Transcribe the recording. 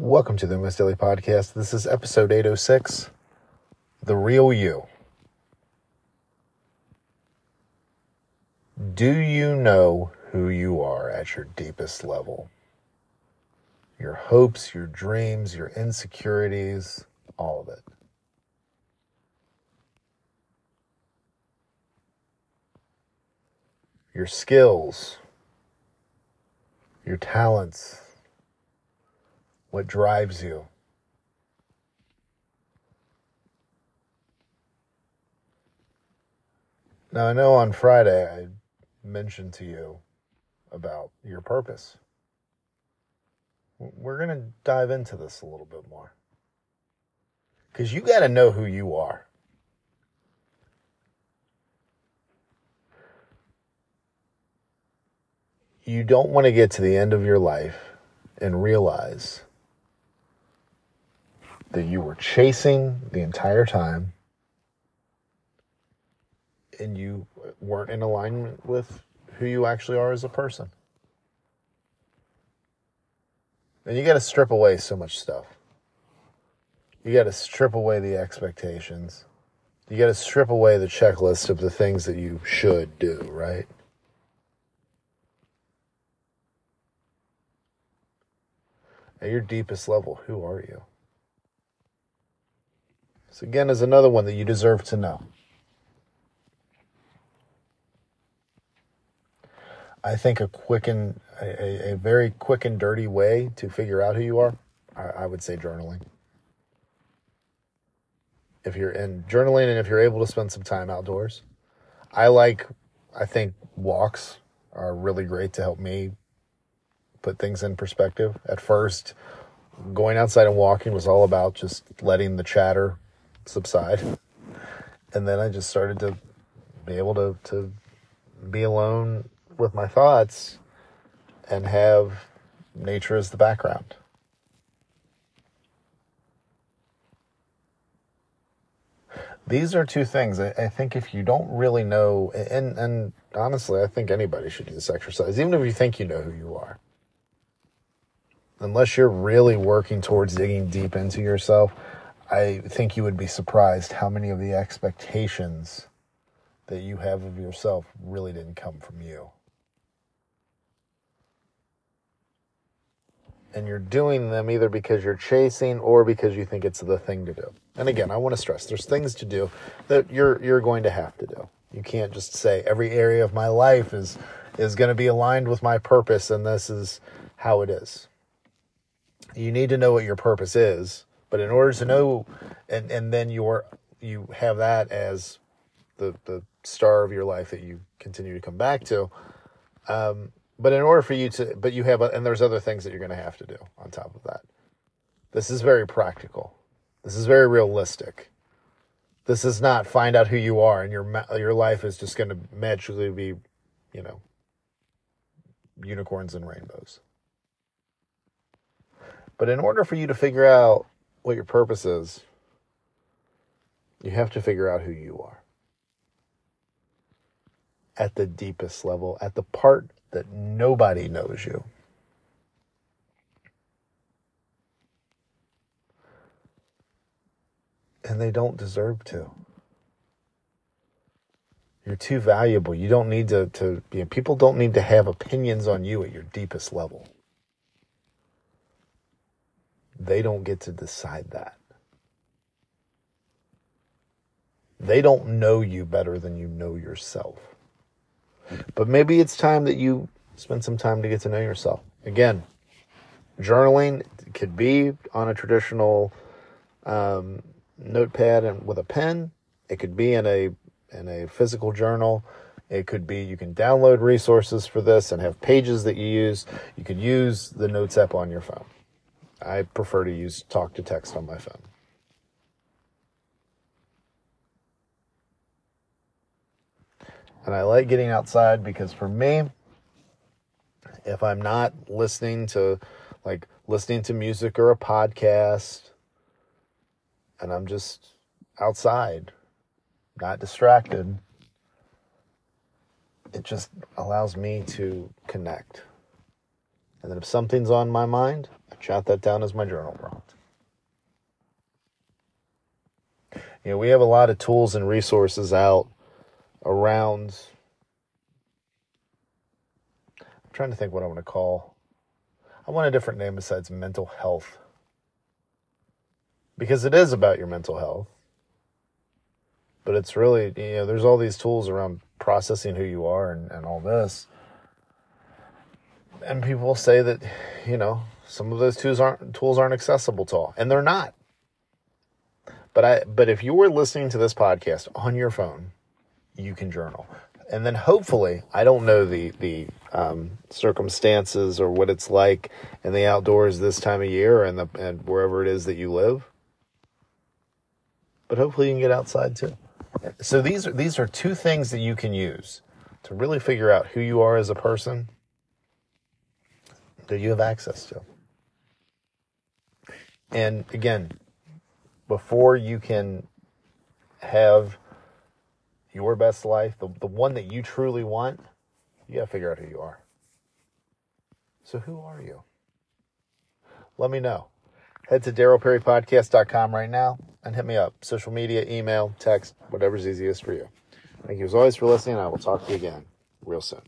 Welcome to the Miss Daily Podcast. This is episode 806 The Real You. Do you know who you are at your deepest level? Your hopes, your dreams, your insecurities, all of it. Your skills, your talents, what drives you. Now, I know on Friday I mentioned to you about your purpose. We're going to dive into this a little bit more. Because you got to know who you are. You don't want to get to the end of your life and realize that you were chasing the entire time and you weren't in alignment with who you actually are as a person. And you got to strip away so much stuff. You got to strip away the expectations. You got to strip away the checklist of the things that you should do, right? At your deepest level, who are you? This again is another one that you deserve to know. I think a quick and a, a, very quick and dirty way to figure out who you are, I, I would say journaling. If you're in journaling and if you're able to spend some time outdoors, I like, I think walks are really great to help me put things in perspective. At first, going outside and walking was all about just letting the chatter subside. And then I just started to be able to, to be alone with my thoughts and have nature as the background. These are two things. I, I, think if you don't really know, and, and honestly, I think anybody should do this exercise, even if you think you know who you are. Unless you're really working towards digging deep into yourself, I think you would be surprised how many of the expectations that you have of yourself really didn't come from you. And you're doing them either because you're chasing or because you think it's the thing to do. And again, I want to stress there's things to do that you're you're going to have to do. You can't just say every area of my life is is going to be aligned with my purpose and this is how it is. You need to know what your purpose is but in order to know, and and then you're you have that as the the star of your life that you continue to come back to. Um, but in order for you to, but you have, a, and there's other things that you're going to have to do on top of that. This is very practical. This is very realistic. This is not find out who you are and your your life is just going to magically be, you know, unicorns and rainbows. But in order for you to figure out what your purpose is, you have to figure out who you are. At the deepest level, at the part that nobody knows you. And they don't deserve to. You're too valuable. You don't need to, to you know, people don't need to have opinions on you at your deepest level. They don't get to decide that. They don't know you better than you know yourself. But maybe it's time that you spend some time to get to know yourself. Again, journaling could be on a traditional um, notepad and with a pen. It could be in a in a physical journal. It could be you can download resources for this and have pages that you use. You could use the Notes app on your phone. I prefer to use talk to text on my phone. And I like getting outside because for me, if I'm not listening to like listening to music or a podcast and I'm just outside, not distracted, it just allows me to connect. And then if something's on my mind, Jot that down as my journal prompt. You know, we have a lot of tools and resources out around. I'm trying to think what I want to call. I want a different name besides mental health. Because it is about your mental health. But it's really, you know, there's all these tools around processing who you are and, and all this. And people say that, you know, some of those tools aren't tools aren't accessible to all. And they're not. But I but if you were listening to this podcast on your phone, you can journal. And then hopefully, I don't know the the um, circumstances or what it's like in the outdoors this time of year and the and wherever it is that you live. But hopefully, you can get outside too. So these are these are two things that you can use to really figure out who you are as a person that you have access to. And again, before you can have your best life, the, the one that you truly want, you got to figure out who you are. So, who are you? Let me know. Head to darylperrypodcast.com right now and hit me up. Social media, email, text, whatever's easiest for you. Thank you as always for listening. I will talk to you again real soon.